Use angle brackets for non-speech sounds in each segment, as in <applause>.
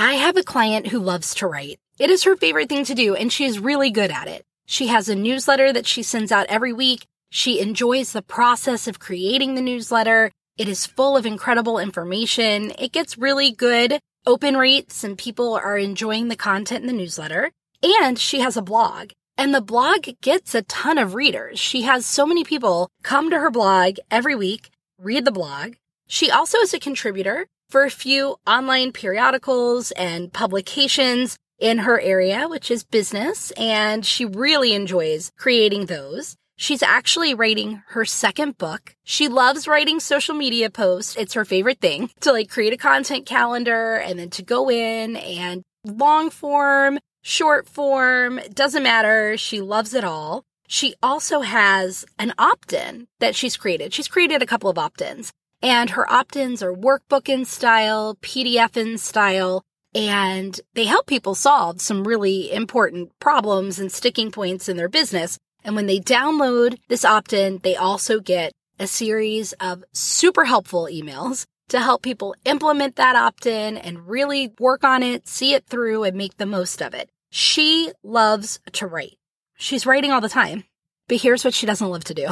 I have a client who loves to write. It is her favorite thing to do, and she is really good at it. She has a newsletter that she sends out every week. She enjoys the process of creating the newsletter. It is full of incredible information. It gets really good open rates and people are enjoying the content in the newsletter. And she has a blog and the blog gets a ton of readers. She has so many people come to her blog every week, read the blog. She also is a contributor for a few online periodicals and publications in her area, which is business. And she really enjoys creating those. She's actually writing her second book. She loves writing social media posts. It's her favorite thing <laughs> to like create a content calendar and then to go in and long form, short form, doesn't matter. She loves it all. She also has an opt-in that she's created. She's created a couple of opt-ins and her opt-ins are workbook in style, PDF in style, and they help people solve some really important problems and sticking points in their business. And when they download this opt in, they also get a series of super helpful emails to help people implement that opt in and really work on it, see it through, and make the most of it. She loves to write. She's writing all the time. But here's what she doesn't love to do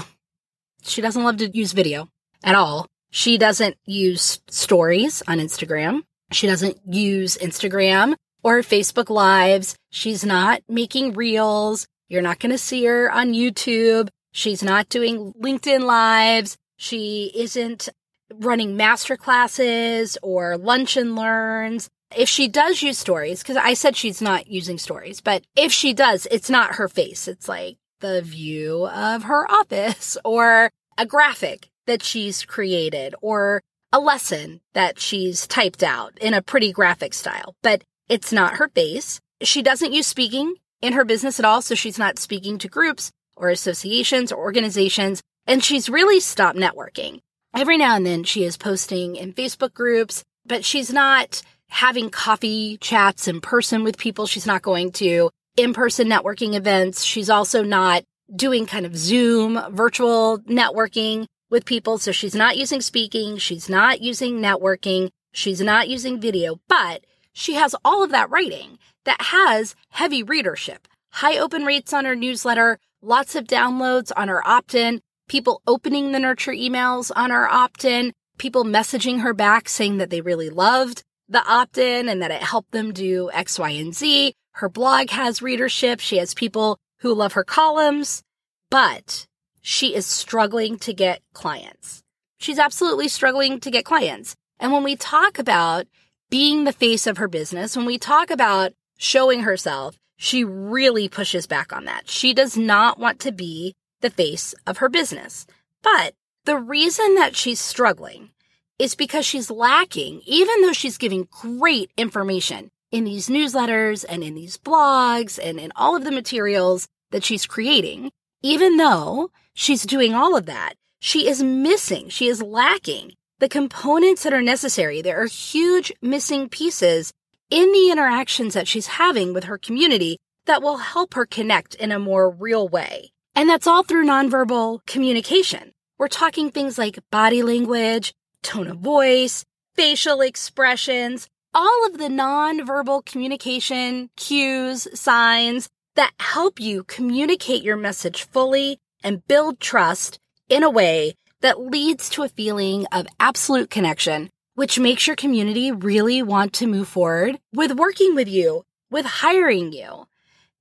she doesn't love to use video at all. She doesn't use stories on Instagram. She doesn't use Instagram or Facebook Lives. She's not making reels. You're not going to see her on YouTube. She's not doing LinkedIn lives. She isn't running master classes or lunch and learns. If she does use stories, because I said she's not using stories, but if she does, it's not her face. It's like the view of her office <laughs> or a graphic that she's created or a lesson that she's typed out in a pretty graphic style, but it's not her face. She doesn't use speaking in her business at all. So she's not speaking to groups or associations or organizations. And she's really stopped networking. Every now and then she is posting in Facebook groups, but she's not having coffee chats in person with people. She's not going to in person networking events. She's also not doing kind of Zoom virtual networking with people. So she's not using speaking. She's not using networking. She's not using video, but she has all of that writing that has heavy readership, high open rates on her newsletter, lots of downloads on her opt-in, people opening the nurture emails on her opt-in, people messaging her back saying that they really loved the opt-in and that it helped them do X, Y, and Z. Her blog has readership. She has people who love her columns, but she is struggling to get clients. She's absolutely struggling to get clients. And when we talk about being the face of her business, when we talk about showing herself, she really pushes back on that. She does not want to be the face of her business. But the reason that she's struggling is because she's lacking, even though she's giving great information in these newsletters and in these blogs and in all of the materials that she's creating, even though she's doing all of that, she is missing, she is lacking the components that are necessary. There are huge missing pieces in the interactions that she's having with her community that will help her connect in a more real way. And that's all through nonverbal communication. We're talking things like body language, tone of voice, facial expressions, all of the nonverbal communication cues, signs that help you communicate your message fully and build trust in a way that leads to a feeling of absolute connection which makes your community really want to move forward with working with you, with hiring you.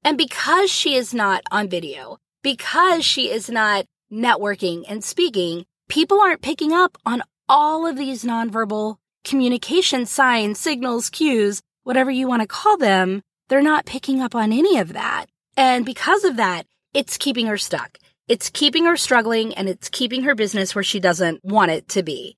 And because she is not on video, because she is not networking and speaking, people aren't picking up on all of these nonverbal communication signs, signals, cues, whatever you want to call them. They're not picking up on any of that. And because of that, it's keeping her stuck. It's keeping her struggling and it's keeping her business where she doesn't want it to be.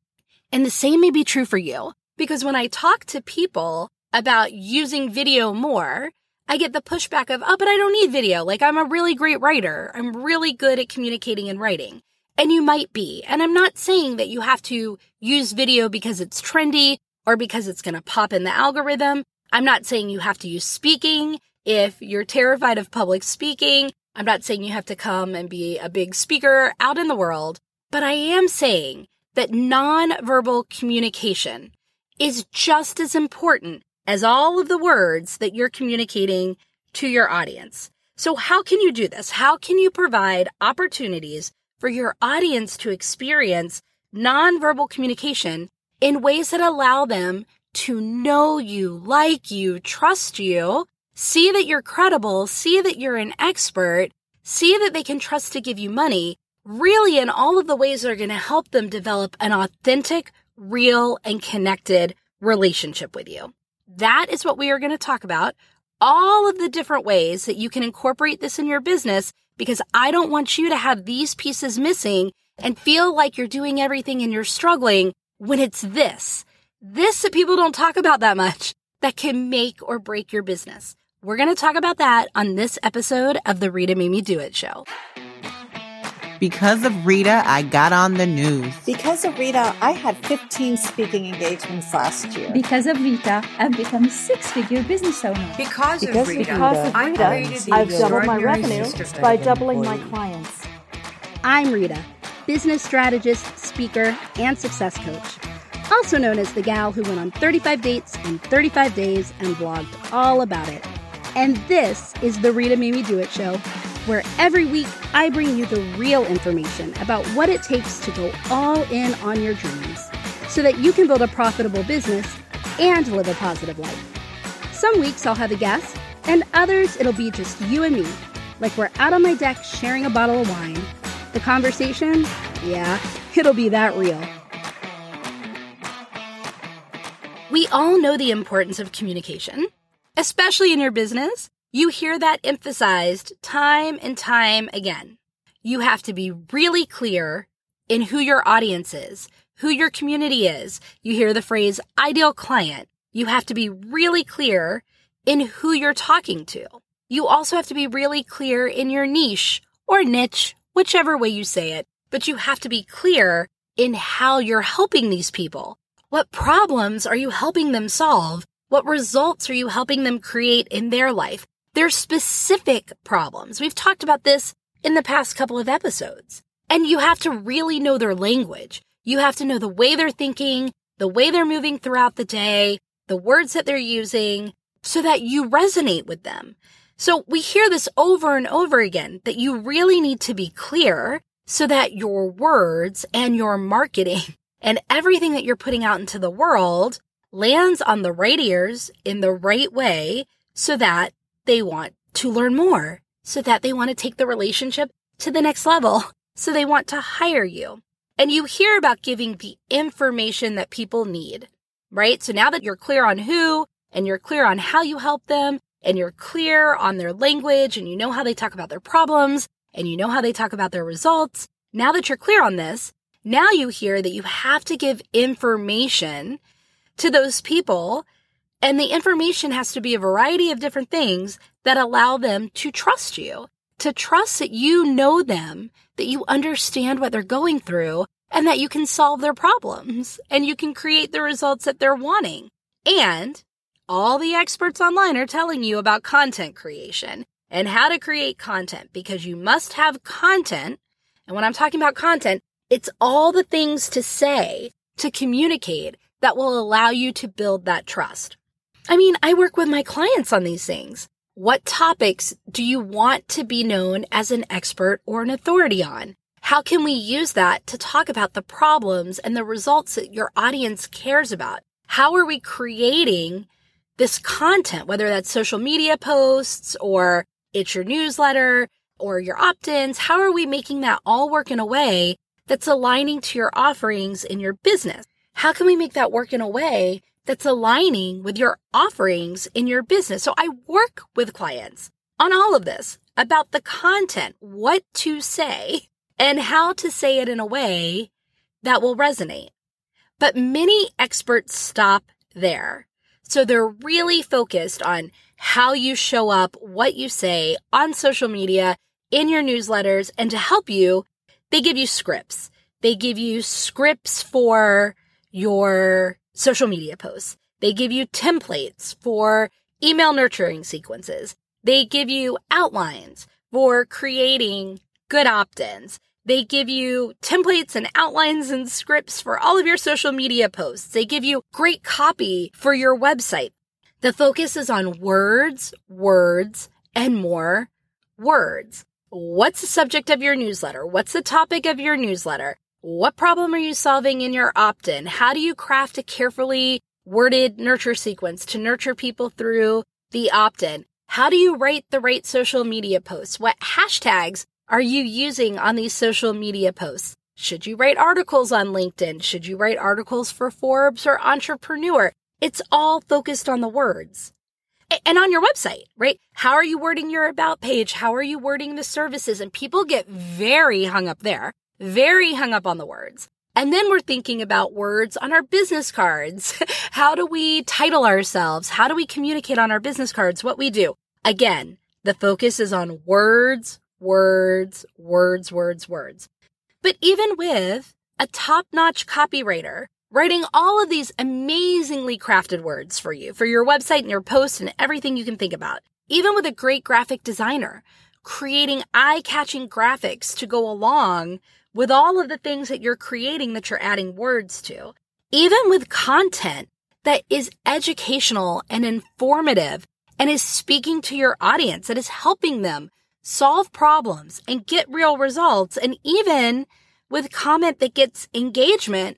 And the same may be true for you because when I talk to people about using video more, I get the pushback of, oh, but I don't need video. Like I'm a really great writer. I'm really good at communicating and writing. And you might be. And I'm not saying that you have to use video because it's trendy or because it's going to pop in the algorithm. I'm not saying you have to use speaking if you're terrified of public speaking. I'm not saying you have to come and be a big speaker out in the world, but I am saying that nonverbal communication is just as important as all of the words that you're communicating to your audience. So how can you do this? How can you provide opportunities for your audience to experience nonverbal communication in ways that allow them to know you, like you, trust you, see that you're credible, see that you're an expert, see that they can trust to give you money, really in all of the ways that are going to help them develop an authentic, real, and connected relationship with you. That is what we are going to talk about. All of the different ways that you can incorporate this in your business because I don't want you to have these pieces missing and feel like you're doing everything and you're struggling when it's this this that people don't talk about that much that can make or break your business. We're going to talk about that on this episode of the Rita Made Me Do It show. Because of Rita, I got on the news. Because of Rita, I had 15 speaking engagements last year. Because of Rita, I've become a six figure business owner. Because, because of Rita, because of Rita I've doubled my revenue by doubling my clients. I'm Rita, business strategist, speaker, and success coach also known as the gal who went on 35 dates in 35 days and blogged all about it. And this is the Rita Me Do It show, where every week I bring you the real information about what it takes to go all in on your dreams so that you can build a profitable business and live a positive life. Some weeks I'll have a guest, and others it'll be just you and me, like we're out on my deck sharing a bottle of wine. The conversation, yeah, it'll be that real. We all know the importance of communication, especially in your business. You hear that emphasized time and time again. You have to be really clear in who your audience is, who your community is. You hear the phrase ideal client. You have to be really clear in who you're talking to. You also have to be really clear in your niche or niche, whichever way you say it, but you have to be clear in how you're helping these people. What problems are you helping them solve? What results are you helping them create in their life? They're specific problems. We've talked about this in the past couple of episodes. And you have to really know their language. You have to know the way they're thinking, the way they're moving throughout the day, the words that they're using, so that you resonate with them. So we hear this over and over again that you really need to be clear so that your words and your marketing <laughs> and everything that you're putting out into the world lands on the right ears in the right way so that they want to learn more, so that they want to take the relationship to the next level, so they want to hire you. And you hear about giving the information that people need, right? So now that you're clear on who and you're clear on how you help them and you're clear on their language and you know how they talk about their problems and you know how they talk about their results, now that you're clear on this, now you hear that you have to give information to those people. And the information has to be a variety of different things that allow them to trust you, to trust that you know them, that you understand what they're going through, and that you can solve their problems and you can create the results that they're wanting. And all the experts online are telling you about content creation and how to create content because you must have content. And when I'm talking about content, it's all the things to say, to communicate that will allow you to build that trust. I mean, I work with my clients on these things. What topics do you want to be known as an expert or an authority on? How can we use that to talk about the problems and the results that your audience cares about? How are we creating this content, whether that's social media posts or it's your newsletter or your opt-ins? How are we making that all work in a way that's aligning to your offerings in your business? How can we make that work in a way that's aligning with your offerings in your business? So I work with clients on all of this about the content, what to say and how to say it in a way that will resonate. But many experts stop there. So they're really focused on how you show up, what you say on social media, in your newsletters, and to help you they give you scripts. They give you scripts for your social media posts. They give you templates for email nurturing sequences. They give you outlines for creating good opt-ins. They give you templates and outlines and scripts for all of your social media posts. They give you great copy for your website. The focus is on words, words, and more words. What's the subject of your newsletter? What's the topic of your newsletter? What problem are you solving in your opt in? How do you craft a carefully worded nurture sequence to nurture people through the opt in? How do you write the right social media posts? What hashtags are you using on these social media posts? Should you write articles on LinkedIn? Should you write articles for Forbes or Entrepreneur? It's all focused on the words and on your website, right? How are you wording your about page? How are you wording the services? And people get very hung up there, very hung up on the words. And then we're thinking about words on our business cards. <laughs> How do we title ourselves? How do we communicate on our business cards what we do? Again, the focus is on words, words, words, words, words. But even with a top notch copywriter writing all of these amazingly crafted words for you, for your website and your post and everything you can think about. Even with a great graphic designer, creating eye catching graphics to go along with all of the things that you're creating that you're adding words to. Even with content that is educational and informative and is speaking to your audience, that is helping them solve problems and get real results. And even with comment that gets engagement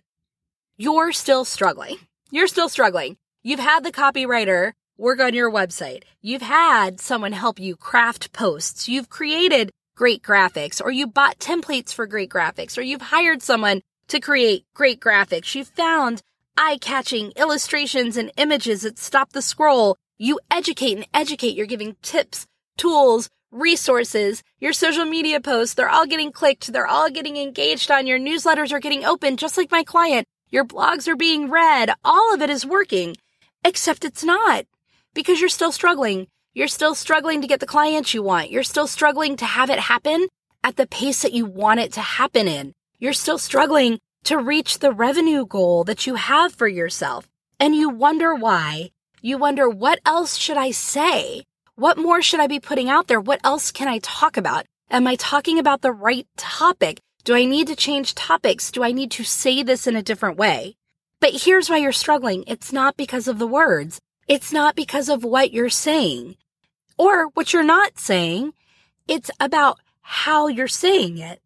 you're still struggling. You're still struggling. You've had the copywriter work on your website. You've had someone help you craft posts. You've created great graphics or you bought templates for great graphics or you've hired someone to create great graphics. You found eye catching illustrations and images that stop the scroll. You educate and educate. You're giving tips, tools, resources, your social media posts. They're all getting clicked. They're all getting engaged on. Your newsletters are getting opened, just like my client. Your blogs are being read. All of it is working, except it's not because you're still struggling. You're still struggling to get the clients you want. You're still struggling to have it happen at the pace that you want it to happen in. You're still struggling to reach the revenue goal that you have for yourself. And you wonder why. You wonder, what else should I say? What more should I be putting out there? What else can I talk about? Am I talking about the right topic? Do I need to change topics? Do I need to say this in a different way? But here's why you're struggling. It's not because of the words. It's not because of what you're saying or what you're not saying. It's about how you're saying it.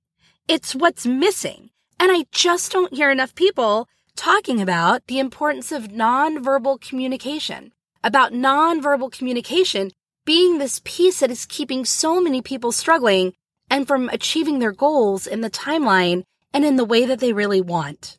It's what's missing. And I just don't hear enough people talking about the importance of nonverbal communication, about nonverbal communication being this piece that is keeping so many people struggling and from achieving their goals in the timeline and in the way that they really want.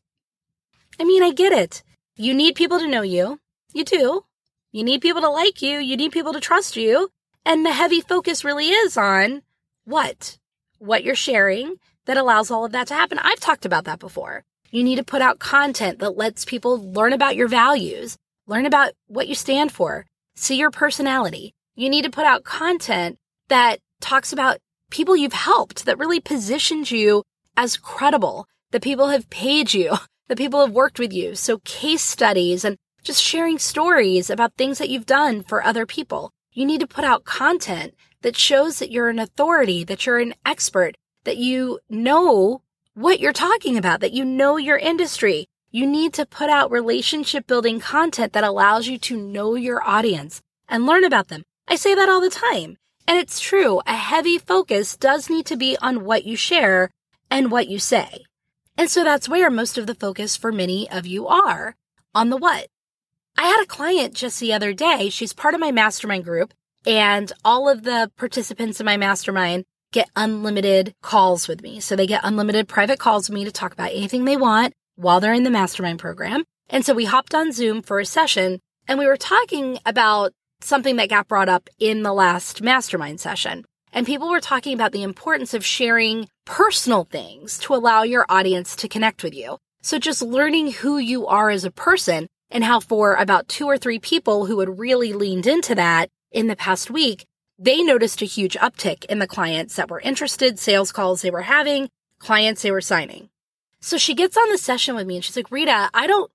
I mean, I get it. You need people to know you. You do. You need people to like you. You need people to trust you. And the heavy focus really is on what? What you're sharing that allows all of that to happen. I've talked about that before. You need to put out content that lets people learn about your values, learn about what you stand for, see your personality. You need to put out content that talks about people you've helped that really positioned you as credible, that people have paid you, <laughs> that people have worked with you. So case studies and just sharing stories about things that you've done for other people. You need to put out content that shows that you're an authority, that you're an expert, that you know what you're talking about, that you know your industry. You need to put out relationship building content that allows you to know your audience and learn about them. I say that all the time. And it's true, a heavy focus does need to be on what you share and what you say. And so that's where most of the focus for many of you are on the what. I had a client just the other day. She's part of my mastermind group and all of the participants in my mastermind get unlimited calls with me. So they get unlimited private calls with me to talk about anything they want while they're in the mastermind program. And so we hopped on Zoom for a session and we were talking about something that got brought up in the last mastermind session. And people were talking about the importance of sharing personal things to allow your audience to connect with you. So just learning who you are as a person and how for about two or three people who had really leaned into that in the past week, they noticed a huge uptick in the clients that were interested, sales calls they were having, clients they were signing. So she gets on the session with me and she's like, Rita, I don't,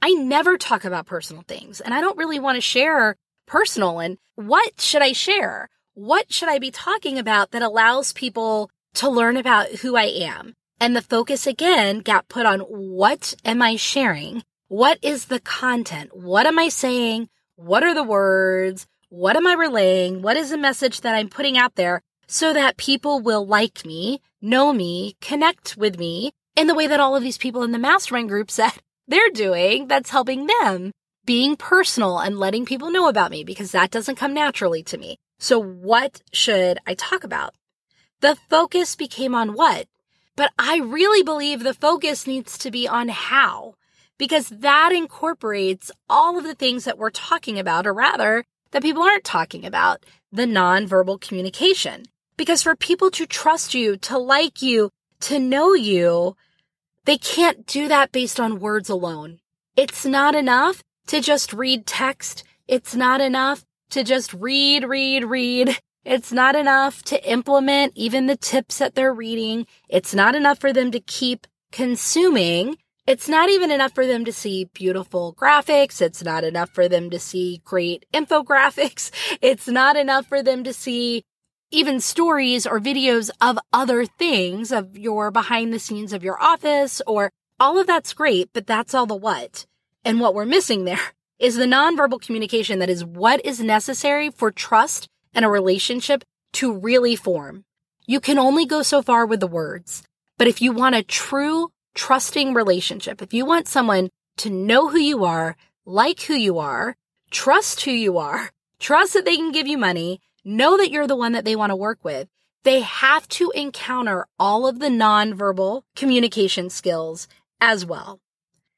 I never talk about personal things and I don't really want to share personal and what should I share? What should I be talking about that allows people to learn about who I am? And the focus again got put on what am I sharing? What is the content? What am I saying? what are the words? What am I relaying? What is the message that I'm putting out there so that people will like me, know me, connect with me in the way that all of these people in the mastermind group <laughs> said they're doing that's helping them being personal and letting people know about me because that doesn't come naturally to me. So what should I talk about? The focus became on what? But I really believe the focus needs to be on how because that incorporates all of the things that we're talking about, or rather that people aren't talking about, the nonverbal communication. Because for people to trust you, to like you, to know you, they can't do that based on words alone. It's not enough to just read text. It's not enough to just read, read, read. It's not enough to implement even the tips that they're reading. It's not enough for them to keep consuming. It's not even enough for them to see beautiful graphics. It's not enough for them to see great infographics. <laughs> It's not enough for them to see even stories or videos of other things of your behind the scenes of your office or all of that's great, but that's all the what. And what we're missing there <laughs> is the nonverbal communication that is what is necessary for trust and a relationship to really form. You can only go so far with the words, but if you want a true trusting relationship, if you want someone to know who you are, like who you are, trust who you are, <laughs> trust that they can give you money, know that you're the one that they want to work with, they have to encounter all of the nonverbal communication skills as well.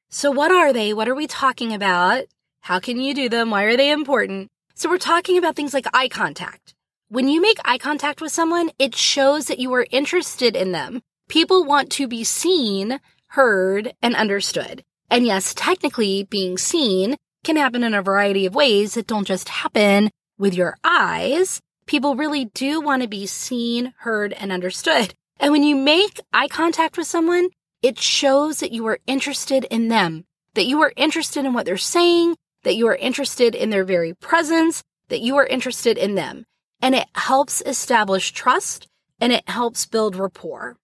So what are they? What are we talking about? How can you do them? Why are they important? So we're talking about things like eye contact. When you make eye contact with someone, it shows that you are interested in them. People want to be seen, heard, and understood. And yes, technically being seen can happen in a variety of ways that don't just happen with your eyes, people really do want to be seen, heard, and understood. And when you make eye contact with someone, it shows that you are interested in them, that you are interested in what they're saying, that you are interested in their very presence, that you are interested in them. And it helps establish trust and it helps build rapport.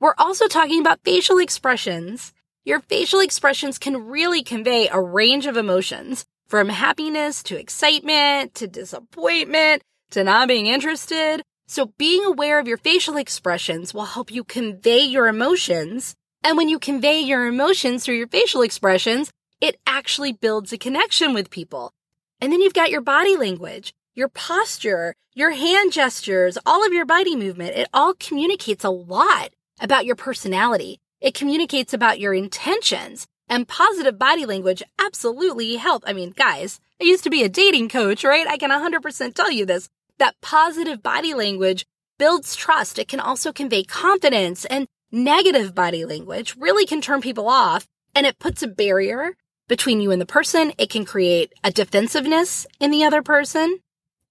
We're also talking about facial expressions. Your facial expressions can really convey a range of emotions from happiness to excitement to disappointment to not being interested. So being aware of your facial expressions will help you convey your emotions. And when you convey your emotions through your facial expressions, it actually builds a connection with people. And then you've got your body language, your posture, your hand gestures, all of your body movement. It all communicates a lot about your personality. It communicates about your intentions. And positive body language absolutely help. I mean, guys, I used to be a dating coach, right? I can 100% tell you this. That positive body language builds trust. It can also convey confidence and negative body language really can turn people off and it puts a barrier between you and the person. It can create a defensiveness in the other person.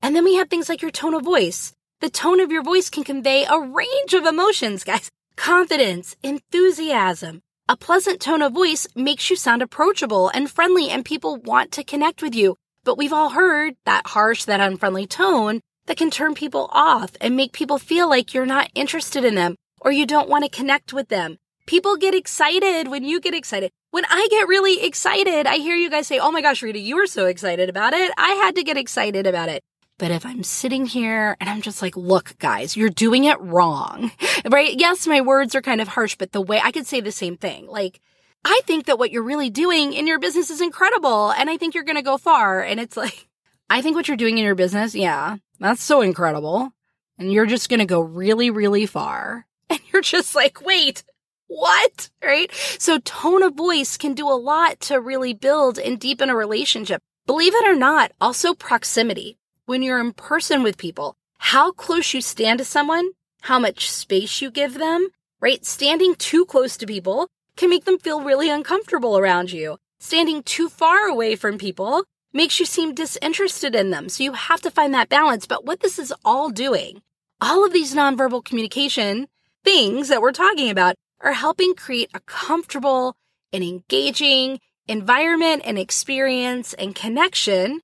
And then we have things like your tone of voice. The tone of your voice can convey a range of emotions, <laughs> guys. Confidence, enthusiasm, a pleasant tone of voice makes you sound approachable and friendly and people want to connect with you. But we've all heard that harsh, that unfriendly tone that can turn people off and make people feel like you're not interested in them or you don't want to connect with them. People get excited when you get excited. When I get really excited, I hear you guys say, Oh my gosh, Rita, you were so excited about it. I had to get excited about it. But if I'm sitting here and I'm just like, look, guys, you're doing it wrong, <laughs> right? Yes, my words are kind of harsh, but the way I could say the same thing, like, I think that what you're really doing in your business is incredible. And I think you're going to go far. And it's like, I think what you're doing in your business, yeah, that's so incredible. And you're just going to go really, really far. <laughs> And you're just like, wait, what? Right? So tone of voice can do a lot to really build and deepen a relationship. Believe it or not, also proximity when you're in person with people, how close you stand to someone, how much space you give them, right? Standing too close to people can make them feel really uncomfortable around you. Standing too far away from people makes you seem disinterested in them. So you have to find that balance. But what this is all doing, all of these nonverbal communication things that we're talking about are helping create a comfortable and engaging environment and experience and connection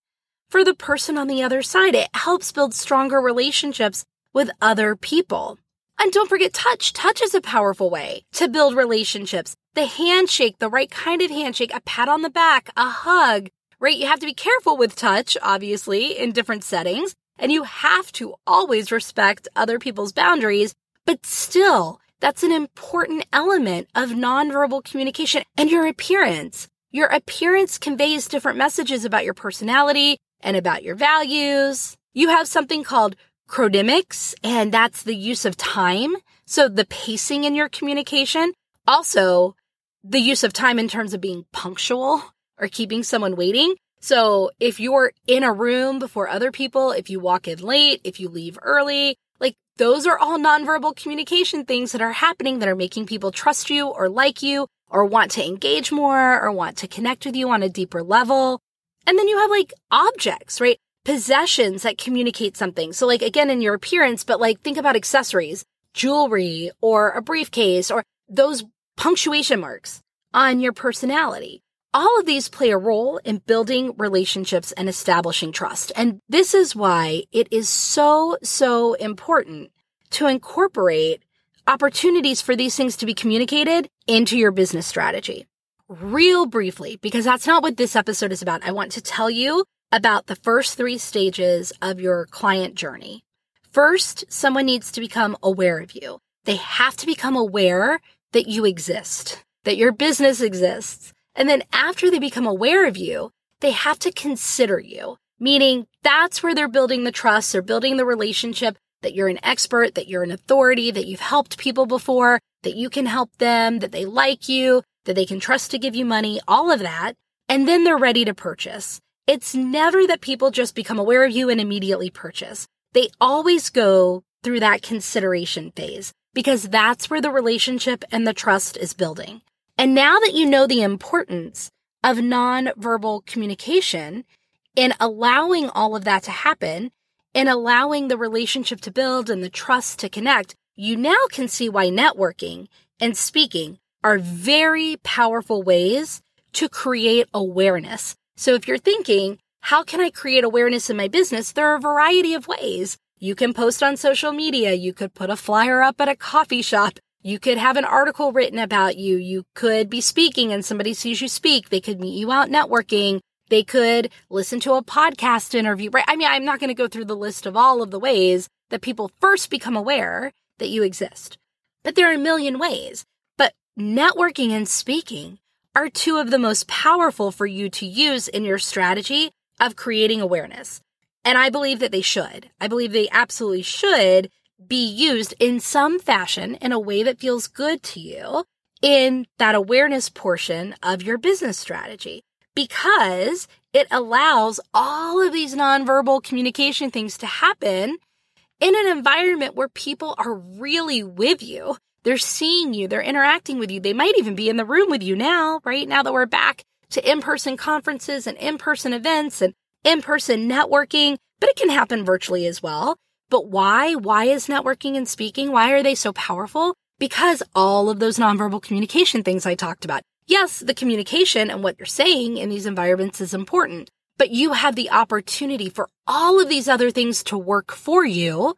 for the person on the other side. It helps build stronger relationships with other people. And don't forget touch. Touch is a powerful way to build relationships. The handshake, the right kind of handshake, a pat on the back, a hug, right? You have to be careful with touch, obviously, in different settings, and you have to always respect other people's boundaries, but still, that's an important element of nonverbal communication and your appearance. Your appearance conveys different messages about your personality and about your values. You have something called chronemics, and that's the use of time. So the pacing in your communication. Also, the use of time in terms of being punctual or keeping someone waiting. So if you're in a room before other people, if you walk in late, if you leave early, like those are all nonverbal communication things that are happening that are making people trust you or like you or want to engage more or want to connect with you on a deeper level. And then you have like objects, right? Possessions that communicate something. So like again in your appearance, but like think about accessories, jewelry or a briefcase or those punctuation marks on your personality. All of these play a role in building relationships and establishing trust. And this is why it is so, so important to incorporate opportunities for these things to be communicated into your business strategy. Real briefly, because that's not what this episode is about. I want to tell you about the first three stages of your client journey. First, someone needs to become aware of you. They have to become aware that you exist, that your business exists. And then after they become aware of you, they have to consider you, meaning that's where they're building the trust, they're building the relationship, that you're an expert, that you're an authority, that you've helped people before, that you can help them, that they like you, that they can trust to give you money, all of that. And then they're ready to purchase. It's never that people just become aware of you and immediately purchase. They always go through that consideration phase because that's where the relationship and the trust is building. And now that you know the importance of nonverbal communication in allowing all of that to happen, in allowing the relationship to build and the trust to connect, you now can see why networking and speaking are very powerful ways to create awareness. So if you're thinking, how can I create awareness in my business? There are a variety of ways. You can post on social media. You could put a flyer up at a coffee shop. You could have an article written about you. You could be speaking and somebody sees you speak. They could meet you out networking. They could listen to a podcast interview, right? I mean, I'm not going to go through the list of all of the ways that people first become aware that you exist, but there are a million ways. Networking and speaking are two of the most powerful for you to use in your strategy of creating awareness. And I believe that they should. I believe they absolutely should be used in some fashion in a way that feels good to you in that awareness portion of your business strategy because it allows all of these nonverbal communication things to happen in an environment where people are really with you. They're seeing you, they're interacting with you. They might even be in the room with you now, right? Now that we're back to in-person conferences and in-person events and in-person networking, but it can happen virtually as well. But why? Why is networking and speaking? Why are they so powerful? Because all of those nonverbal communication things I talked about. Yes, the communication and what you're saying in these environments is important, but you have the opportunity for all of these other things to work for you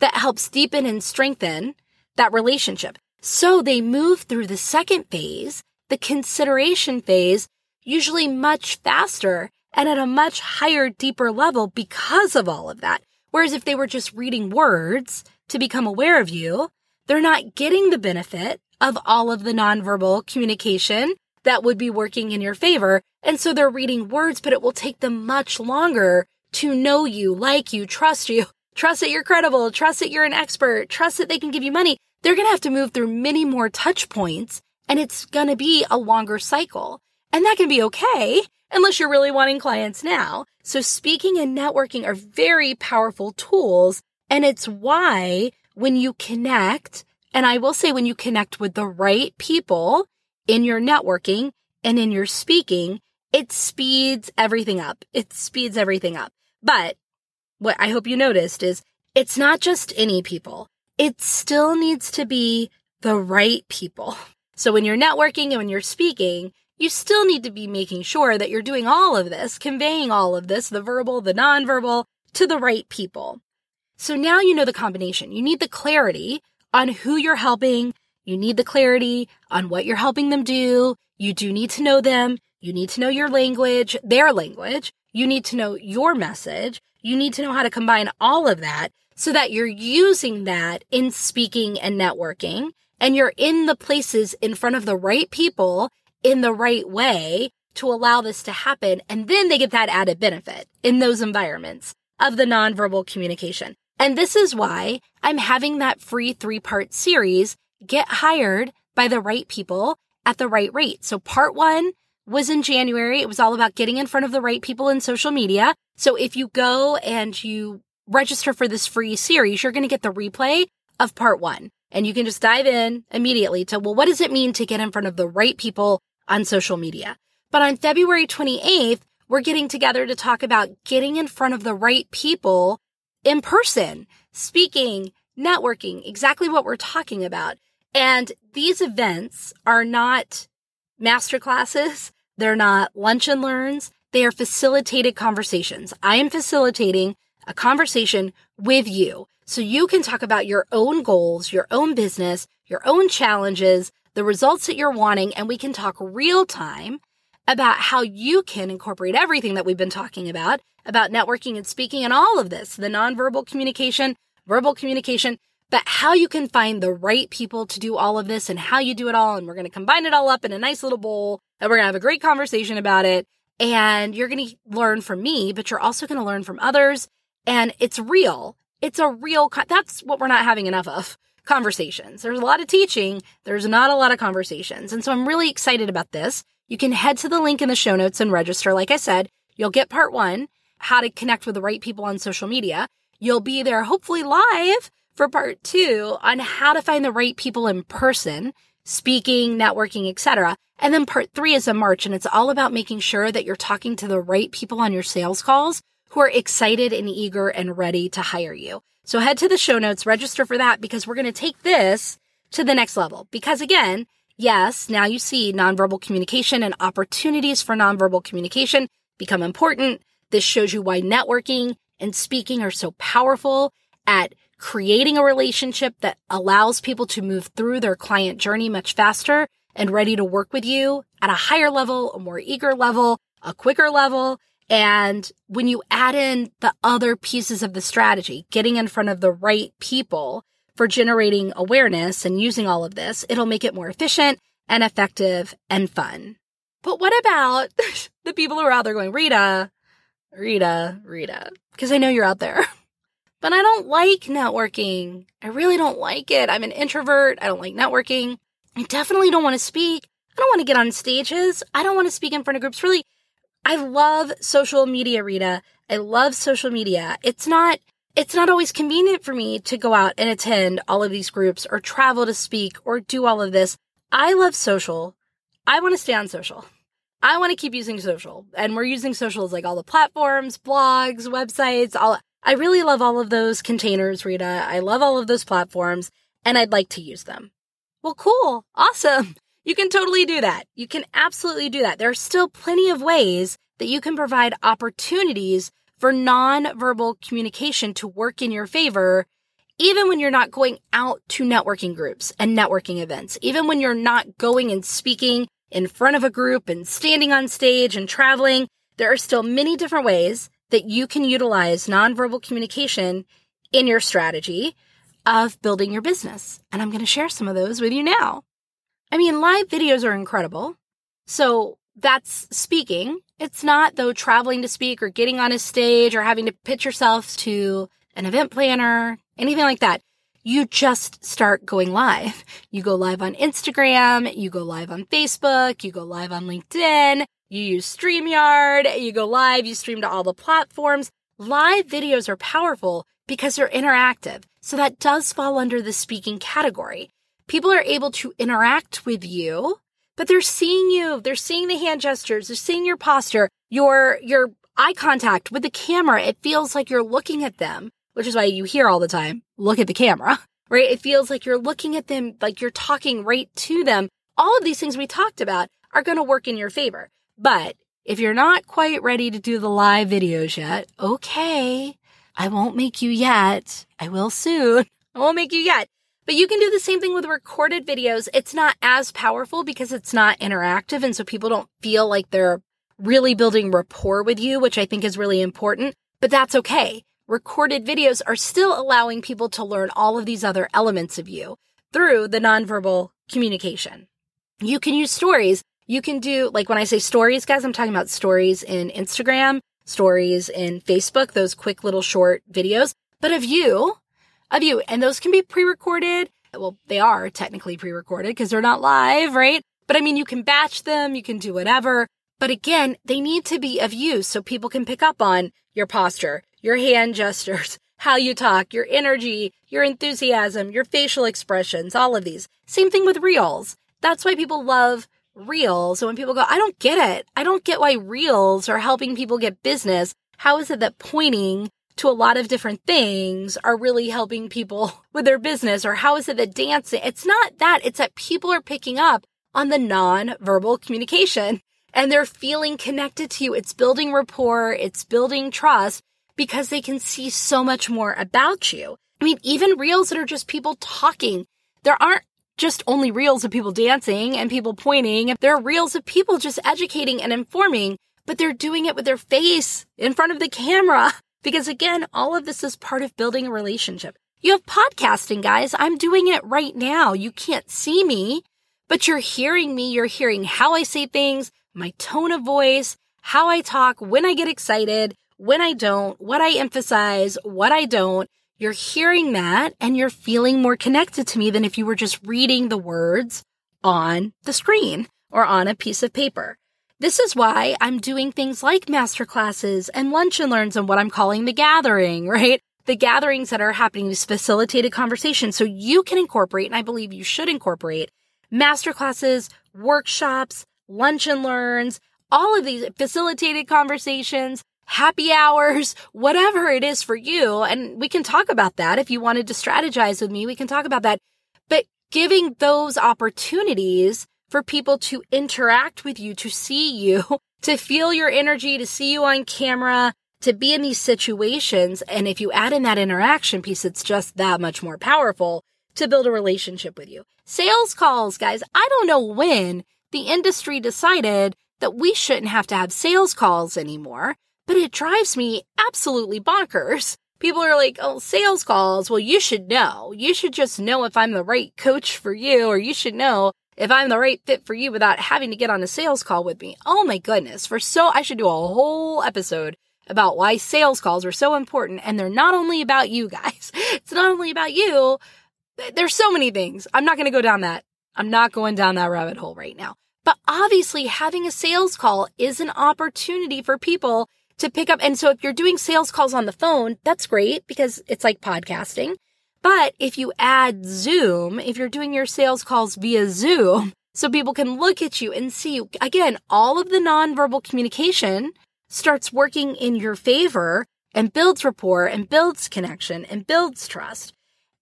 that helps deepen and strengthen that relationship. So they move through the second phase, the consideration phase, usually much faster and at a much higher, deeper level because of all of that. Whereas if they were just reading words to become aware of you, they're not getting the benefit of all of the nonverbal communication that would be working in your favor. And so they're reading words, but it will take them much longer to know you, like you, trust you, <laughs> trust that you're credible, trust that you're an expert, trust that they can give you money. They're going to have to move through many more touch points and it's going to be a longer cycle. And that can be okay unless you're really wanting clients now. So speaking and networking are very powerful tools. And it's why when you connect and I will say when you connect with the right people in your networking and in your speaking, it speeds everything up. It speeds everything up. But what I hope you noticed is it's not just any people. It still needs to be the right people. So when you're networking and when you're speaking, you still need to be making sure that you're doing all of this, conveying all of this, the verbal, the nonverbal, to the right people. So now you know the combination. You need the clarity on who you're helping. You need the clarity on what you're helping them do. You do need to know them. You need to know your language, their language. You need to know your message. You need to know how to combine all of that so that you're using that in speaking and networking and you're in the places in front of the right people in the right way to allow this to happen. And then they get that added benefit in those environments of the nonverbal communication. And this is why I'm having that free three part series get hired by the right people at the right rate. So part one was in January. It was all about getting in front of the right people in social media. So if you go and you register for this free series, you're going to get the replay of part one and you can just dive in immediately to, well, what does it mean to get in front of the right people on social media? But on February 28th, we're getting together to talk about getting in front of the right people in person, speaking, networking, exactly what we're talking about. And these events are not masterclasses. They're not lunch and learns. They are facilitated conversations. I am facilitating a conversation with you so you can talk about your own goals, your own business, your own challenges, the results that you're wanting, and we can talk real time about how you can incorporate everything that we've been talking about, about networking and speaking and all of this, the nonverbal communication, verbal communication, but how you can find the right people to do all of this and how you do it all. And we're going to combine it all up in a nice little bowl and we're going to have a great conversation about it. And you're going to learn from me, but you're also going to learn from others. And it's real. It's a real, that's what we're not having enough of conversations. There's a lot of teaching. There's not a lot of conversations. And so I'm really excited about this. You can head to the link in the show notes and register. Like I said, you'll get part one, how to connect with the right people on social media. You'll be there hopefully live for part two on how to find the right people in person, speaking, networking, etc. And then part three is a March and it's all about making sure that you're talking to the right people on your sales calls who are excited and eager and ready to hire you. So head to the show notes, register for that because we're going to take this to the next level. Because again, Yes, now you see nonverbal communication and opportunities for nonverbal communication become important. This shows you why networking and speaking are so powerful at creating a relationship that allows people to move through their client journey much faster and ready to work with you at a higher level, a more eager level, a quicker level. And when you add in the other pieces of the strategy, getting in front of the right people, for generating awareness and using all of this, it'll make it more efficient and effective and fun. But what about <laughs> the people who are out there going, Rita, Rita, Rita, because I know you're out there. <laughs> But I don't like networking. I really don't like it. I'm an introvert. I don't like networking. I definitely don't want to speak. I don't want to get on stages. I don't want to speak in front of groups. Really, I love social media, Rita. I love social media. It's not it's not always convenient for me to go out and attend all of these groups or travel to speak or do all of this. I love social. I want to stay on social. I want to keep using social. And we're using social as like all the platforms, blogs, websites, all. I really love all of those containers, Rita. I love all of those platforms and I'd like to use them. Well, cool. Awesome. You can totally do that. You can absolutely do that. There are still plenty of ways that you can provide opportunities for nonverbal communication to work in your favor, even when you're not going out to networking groups and networking events, even when you're not going and speaking in front of a group and standing on stage and traveling, there are still many different ways that you can utilize nonverbal communication in your strategy of building your business. And I'm going to share some of those with you now. I mean, live videos are incredible. So that's speaking. It's not though traveling to speak or getting on a stage or having to pitch yourself to an event planner, anything like that. You just start going live. <laughs> You go live on Instagram, you go live on Facebook, you go live on LinkedIn, you use StreamYard, you go live, you stream to all the platforms. Live videos are powerful because they're interactive. So that does fall under the speaking category. People are able to interact with you but they're seeing you. They're seeing the hand gestures. They're seeing your posture, your, your eye contact with the camera. It feels like you're looking at them, which is why you hear all the time, look at the camera, <laughs> right? It feels like you're looking at them, like you're talking right to them. All of these things we talked about are going to work in your favor. But if you're not quite ready to do the live videos yet, okay. I won't make you yet. I will soon. <laughs> I won't make you yet. But you can do the same thing with recorded videos. It's not as powerful because it's not interactive. And so people don't feel like they're really building rapport with you, which I think is really important, but that's okay. Recorded videos are still allowing people to learn all of these other elements of you through the nonverbal communication. You can use stories. You can do, like when I say stories, guys, I'm talking about stories in Instagram, stories in Facebook, those quick little short videos, but of you, of you. And those can be pre-recorded. Well, they are technically pre-recorded because they're not live, right? But I mean, you can batch them. You can do whatever. But again, they need to be of you so people can pick up on your posture, your hand <laughs> gestures, how you talk, your energy, your enthusiasm, your facial expressions, all of these. Same thing with reels. That's why people love reels. So when people go, I don't get it. I don't get why reels are helping people get business. How is it that pointing to a lot of different things are really helping people <laughs> with their business? Or how is it that dancing? It's not that. It's that people are picking up on the non-verbal communication and they're feeling connected to you. It's building rapport. It's building trust because they can see so much more about you. I mean, even reels that are just people talking. There aren't just only reels of people dancing and people pointing. There are reels of people just educating and informing, but they're doing it with their face in front of the camera. <laughs> Because again, all of this is part of building a relationship. You have podcasting, guys. I'm doing it right now. You can't see me, but you're hearing me. You're hearing how I say things, my tone of voice, how I talk, when I get excited, when I don't, what I emphasize, what I don't. You're hearing that and you're feeling more connected to me than if you were just reading the words on the screen or on a piece of paper. This is why I'm doing things like masterclasses and lunch and learns and what I'm calling the gathering, <laughs> right? The gatherings that are happening is facilitated conversation. So you can incorporate, and I believe you should incorporate masterclasses, workshops, lunch and learns, all of these facilitated conversations, happy hours, <laughs> whatever it is for you. And we can talk about that. If you wanted to strategize with me, we can talk about that. But giving those opportunities for people to interact with you, to see you, <laughs> to feel your energy, to see you on camera, to be in these situations. And if you add in that interaction piece, it's just that much more powerful to build a relationship with you. Sales calls, guys. I don't know when the industry decided that we shouldn't have to have sales calls anymore, but it drives me absolutely bonkers. People are like, oh, sales calls. Well, you should know. You should just know if I'm the right coach for you, or you should know if I'm the right fit for you without having to get on a sales call with me. Oh my goodness. For so, I should do a whole episode about why sales calls are so important. And they're not only about you guys. <laughs> It's not only about you. There's so many things. I'm not going to go down that I'm not going down that rabbit hole right now. But obviously having a sales call is an opportunity for people to pick up. And so if you're doing sales calls on the phone, that's great because it's like podcasting. But if you add Zoom, if you're doing your sales calls via Zoom, so people can look at you and see again, all of the nonverbal communication starts working in your favor and builds rapport and builds connection and builds trust.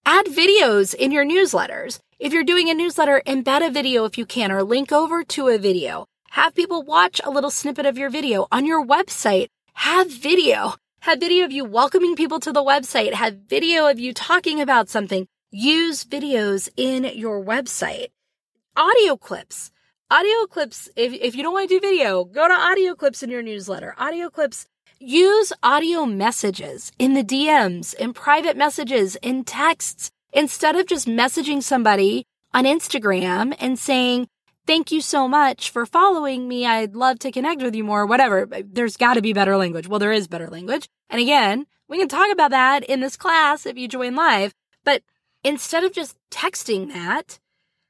Add videos in your newsletters. If you're doing a newsletter, embed a video if you can or link over to a video. Have people watch a little snippet of your video on your website. Have video. Have video of you welcoming people to the website. Have video of you talking about something. Use videos in your website. Audio clips. Audio clips. If, if you don't want to do video, go to audio clips in your newsletter. Audio clips Use audio messages in the DMs, in private messages, in texts, instead of just messaging somebody on Instagram and saying, thank you so much for following me. I'd love to connect with you more, whatever. There's got to be better language. Well, there is better language. And again, we can talk about that in this class if you join live. But instead of just texting that,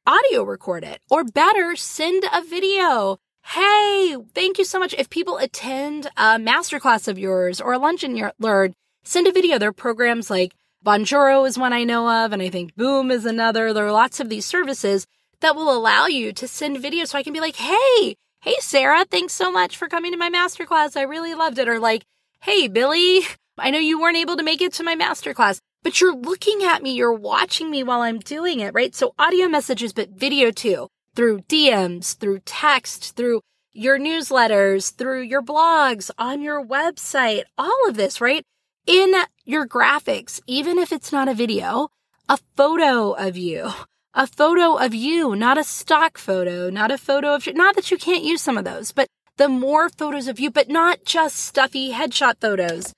audio record it or better, send a video. Hey, thank you so much. If people attend a masterclass of yours or a lunch and learn, send a video. There are programs like Bonjoro is one I know of, and I think Boom is another. There are lots of these services that will allow you to send videos so I can be like, hey, hey, Sarah, thanks so much for coming to my masterclass. I really loved it. Or like, hey, Billy, <laughs> I know you weren't able to make it to my masterclass, but you're looking at me, you're watching me while I'm doing it, right? So audio messages, but video too through DMs, through text, through your newsletters, through your blogs, on your website, all of this, right? In your graphics, even if it's not a video, a photo of you, a photo of you, not a stock photo, not a photo of, not that you can't use some of those, but the more photos of you, but not just stuffy headshot photos.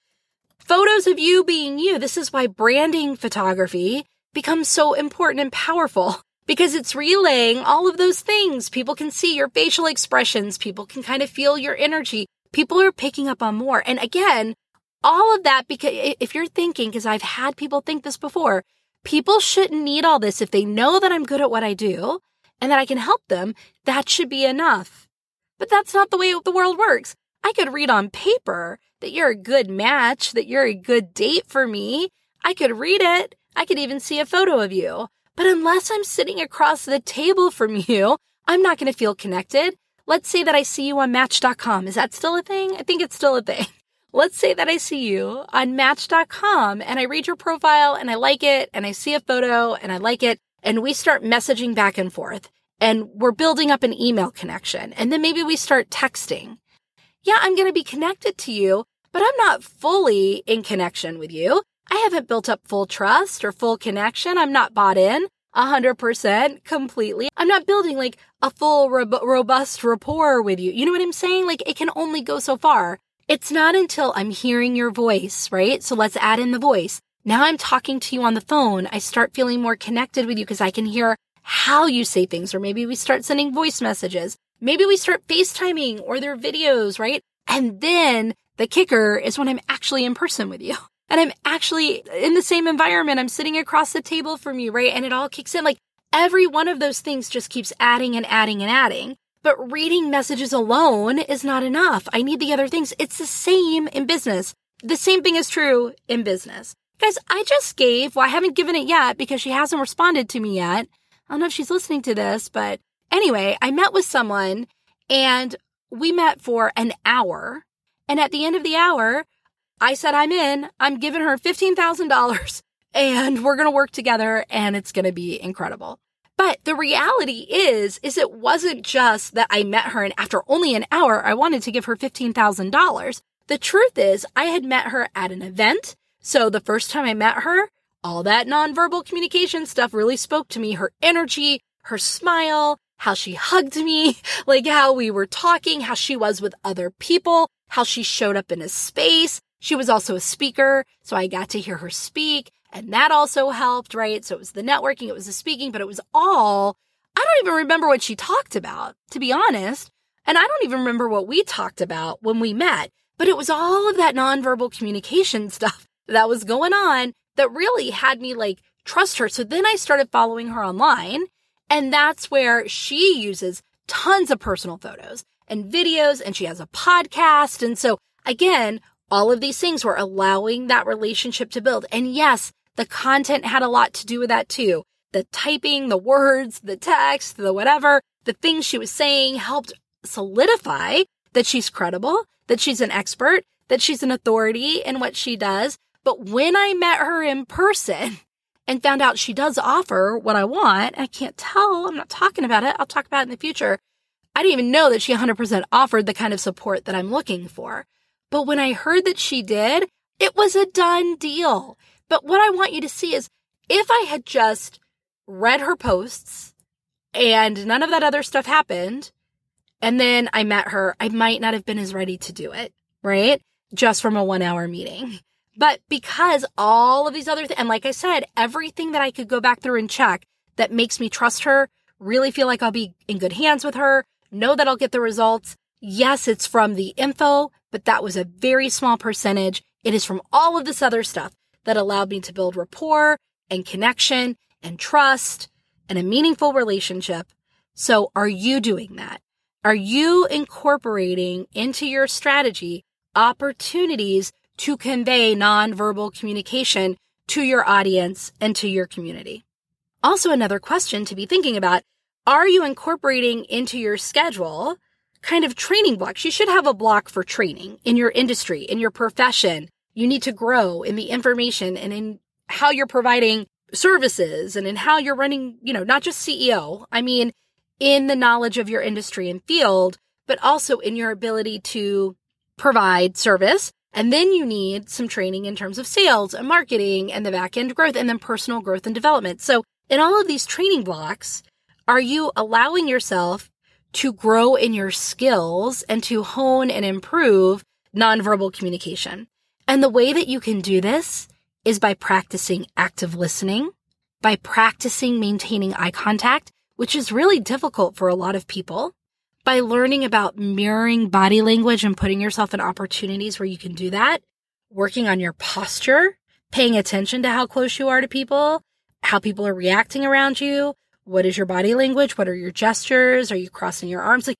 Photos of you being you. This is why branding photography becomes so important and powerful <laughs> because it's relaying all of those things. People can see your facial expressions. People can kind of feel your energy. People are picking up on more. And again, all of that because if you're thinking, because I've had people think this before, people shouldn't need all this. If they know that I'm good at what I do and that I can help them, that should be enough. But that's not the way the world works. I could read on paper that you're a good match, that you're a good date for me. I could read it. I could even see a photo of you. But unless I'm sitting across the table from <laughs> you, I'm not going to feel connected. Let's say that I see you on Match.com. Is that still a thing? I think it's still a thing. Let's say that I see you on Match.com and I read your profile and I like it and I see a photo and I like it and we start messaging back and forth and we're building up an email connection. And then maybe we start texting. Yeah, I'm going to be connected to you, but I'm not fully in connection with you. I haven't built up full trust or full connection. I'm not bought in a hundred percent completely. I'm not building like a full robust rapport with you. You know what I'm saying? Like it can only go so far. It's not until I'm hearing your voice, right? So let's add in the voice. Now I'm talking to you on the phone. I start feeling more connected with you because I can hear how you say things, or maybe we start sending voice messages. Maybe we start FaceTiming or their videos, right? And then the kicker is when I'm actually in person with you <laughs> and I'm actually in the same environment. I'm sitting across the table from you, right? And it all kicks in. Like every one of those things just keeps adding and adding and adding. But reading messages alone is not enough. I need the other things. It's the same in business. The same thing is true in business. Guys, I just gave, well, I haven't given it yet because she hasn't responded to me yet. I don't know if she's listening to this, but anyway, I met with someone and we met for an hour. And at the end of the hour, I said, I'm in. I'm giving her $15,000 <laughs> and we're going to work together and it's going to be incredible. But the reality is, is it wasn't just that I met her and after only an hour, I wanted to give her $15,000. The truth is I had met her at an event. So the first time I met her, all that nonverbal communication stuff really spoke to me. Her energy, her smile, how she hugged me, <laughs> like how we were talking, how she was with other people, how she showed up in a space. She was also a speaker, so I got to hear her speak, and that also helped, right? So it was the networking, it was the speaking, but it was all, I don't even remember what she talked about, to be honest. And I don't even remember what we talked about when we met, but it was all of that nonverbal communication <laughs> stuff that was going on that really had me like trust her. So then I started following her online and that's where she uses tons of personal photos and videos and she has a podcast. And so again, all of these things were allowing that relationship to build. And yes, the content had a lot to do with that too. The typing, the words, the text, the whatever, the things she was saying helped solidify that she's credible, that she's an expert, that she's an authority in what she does. But when I met her in person <laughs> and found out she does offer what I want, I can't tell. I'm not talking about it. I'll talk about it in the future. I didn't even know that she 100% offered the kind of support that I'm looking for. But when I heard that she did, it was a done deal. But what I want you to see is if I had just read her posts and none of that other stuff happened, and then I met her, I might not have been as ready to do it, right? Just from a one hour meeting. But because all of these other things, and like I said, everything that I could go back through and check that makes me trust her, really feel like I'll be in good hands with her, know that I'll get the results. Yes, it's from the info, but that was a very small percentage. It is from all of this other stuff that allowed me to build rapport and connection and trust and a meaningful relationship. So are you doing that? Are you incorporating into your strategy opportunities to convey nonverbal communication to your audience and to your community. Also, another question to be thinking about are you incorporating into your schedule kind of training blocks? You should have a block for training in your industry, in your profession. You need to grow in the information and in how you're providing services and in how you're running, you know, not just CEO. I mean, in the knowledge of your industry and field, but also in your ability to provide service And then you need some training in terms of sales and marketing and the back end growth and then personal growth and development. So in all of these training blocks, are you allowing yourself to grow in your skills and to hone and improve nonverbal communication? And the way that you can do this is by practicing active listening, by practicing maintaining eye contact, which is really difficult for a lot of people, by learning about mirroring body language and putting yourself in opportunities where you can do that, working on your posture, paying attention to how close you are to people, how people are reacting around you. What is your body language? What are your gestures? Are you crossing your arms? Like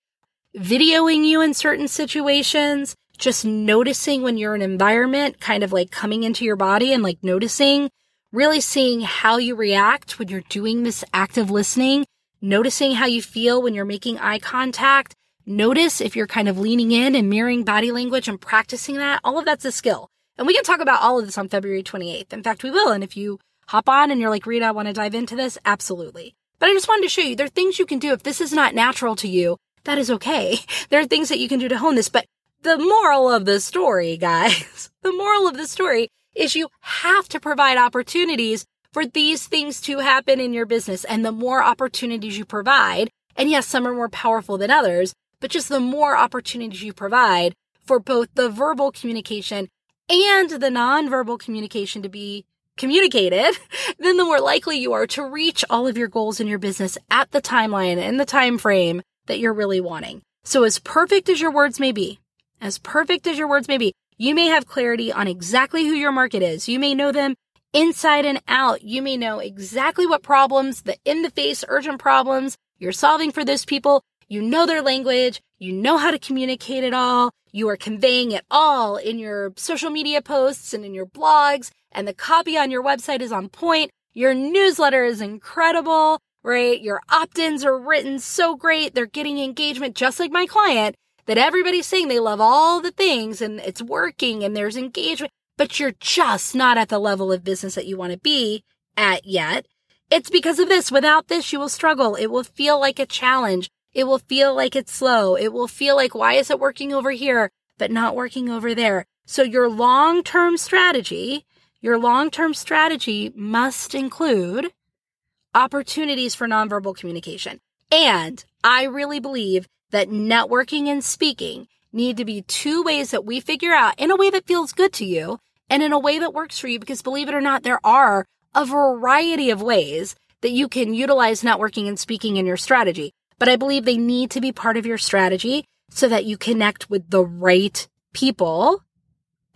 videoing you in certain situations, just noticing when you're in an environment, kind of like coming into your body and like noticing, really seeing how you react when you're doing this active listening, noticing how you feel when you're making eye contact. Notice if you're kind of leaning in and mirroring body language and practicing that. All of that's a skill. And we can talk about all of this on February 28th. In fact, we will. And if you hop on and you're like, Rita, I want to dive into this, absolutely. But I just wanted to show you there are things you can do. If this is not natural to you, that is okay. <laughs> There are things that you can do to hone this. But the moral of the story, guys, <laughs> the moral of the story is you have to provide opportunities for these things to happen in your business. And the more opportunities you provide, and yes, some are more powerful than others, but just the more opportunities you provide for both the verbal communication and the nonverbal communication to be communicated, <laughs> then the more likely you are to reach all of your goals in your business at the timeline and the time frame that you're really wanting. So as perfect as your words may be, as perfect as your words may be, you may have clarity on exactly who your market is. You may know them inside and out. You may know exactly what problems, the in the face urgent problems you're solving for those people. You know their language. You know how to communicate it all. You are conveying it all in your social media posts and in your blogs and the copy on your website is on point. Your newsletter is incredible, right? Your opt-ins are written so great. They're getting engagement just like my client that everybody's saying they love all the things and it's working and there's engagement, but you're just not at the level of business that you want to be at yet. It's because of this. Without this, you will struggle. It will feel like a challenge. It will feel like it's slow. It will feel like, why is it working over here, but not working over there? So your long-term strategy your long term strategy must include opportunities for nonverbal communication. And I really believe that networking and speaking need to be two ways that we figure out in a way that feels good to you and in a way that works for you. Because believe it or not, there are a variety of ways that you can utilize networking and speaking in your strategy. But I believe they need to be part of your strategy so that you connect with the right people.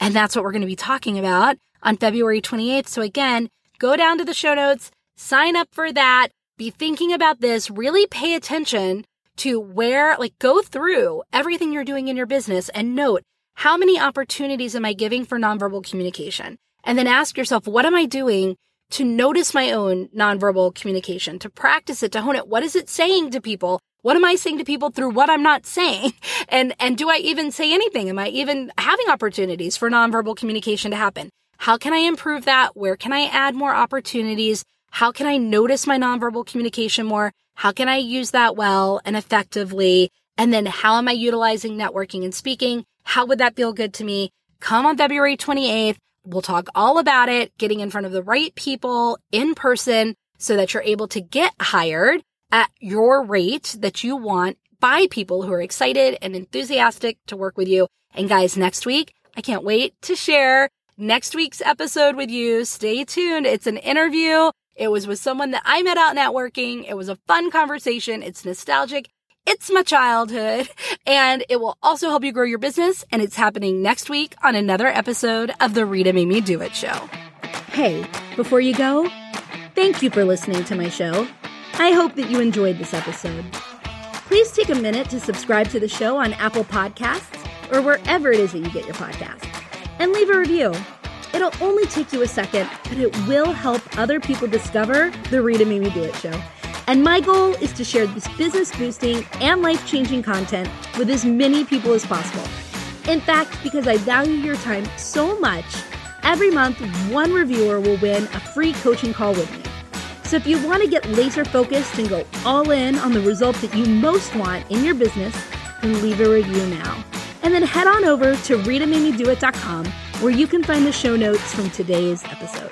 And that's what we're going to be talking about on February 28th. So again, go down to the show notes, sign up for that, be thinking about this, really pay attention to where, like go through everything you're doing in your business and note how many opportunities am I giving for nonverbal communication? And then ask yourself, what am I doing to notice my own nonverbal communication, to practice it, to hone it? What is it saying to people? What am I saying to people through what I'm not saying? <laughs> And, and do I even say anything? Am I even having opportunities for nonverbal communication to happen? How can I improve that? Where can I add more opportunities? How can I notice my nonverbal communication more? How can I use that well and effectively? And then how am I utilizing networking and speaking? How would that feel good to me? Come on February 28th. We'll talk all about it, getting in front of the right people in person so that you're able to get hired at your rate that you want by people who are excited and enthusiastic to work with you. And guys, next week, I can't wait to share next week's episode with you. Stay tuned. It's an interview. It was with someone that I met out networking. It was a fun conversation. It's nostalgic. It's my childhood <laughs> and it will also help you grow your business. And it's happening next week on another episode of the Rita Made Me Do It show. Hey, before you go, thank you for listening to my show. I hope that you enjoyed this episode. Please take a minute to subscribe to the show on Apple Podcasts or wherever it is that you get your podcasts and leave a review. It'll only take you a second, but it will help other people discover the Rita Me Do It show. And my goal is to share this business boosting and life changing content with as many people as possible. In fact, because I value your time so much, every month one reviewer will win a free coaching call with me. So if you want to get laser focused and go all in on the result that you most want in your business, then leave a review now. And then head on over to RitaMadeMeDoIt.com where you can find the show notes from today's episode.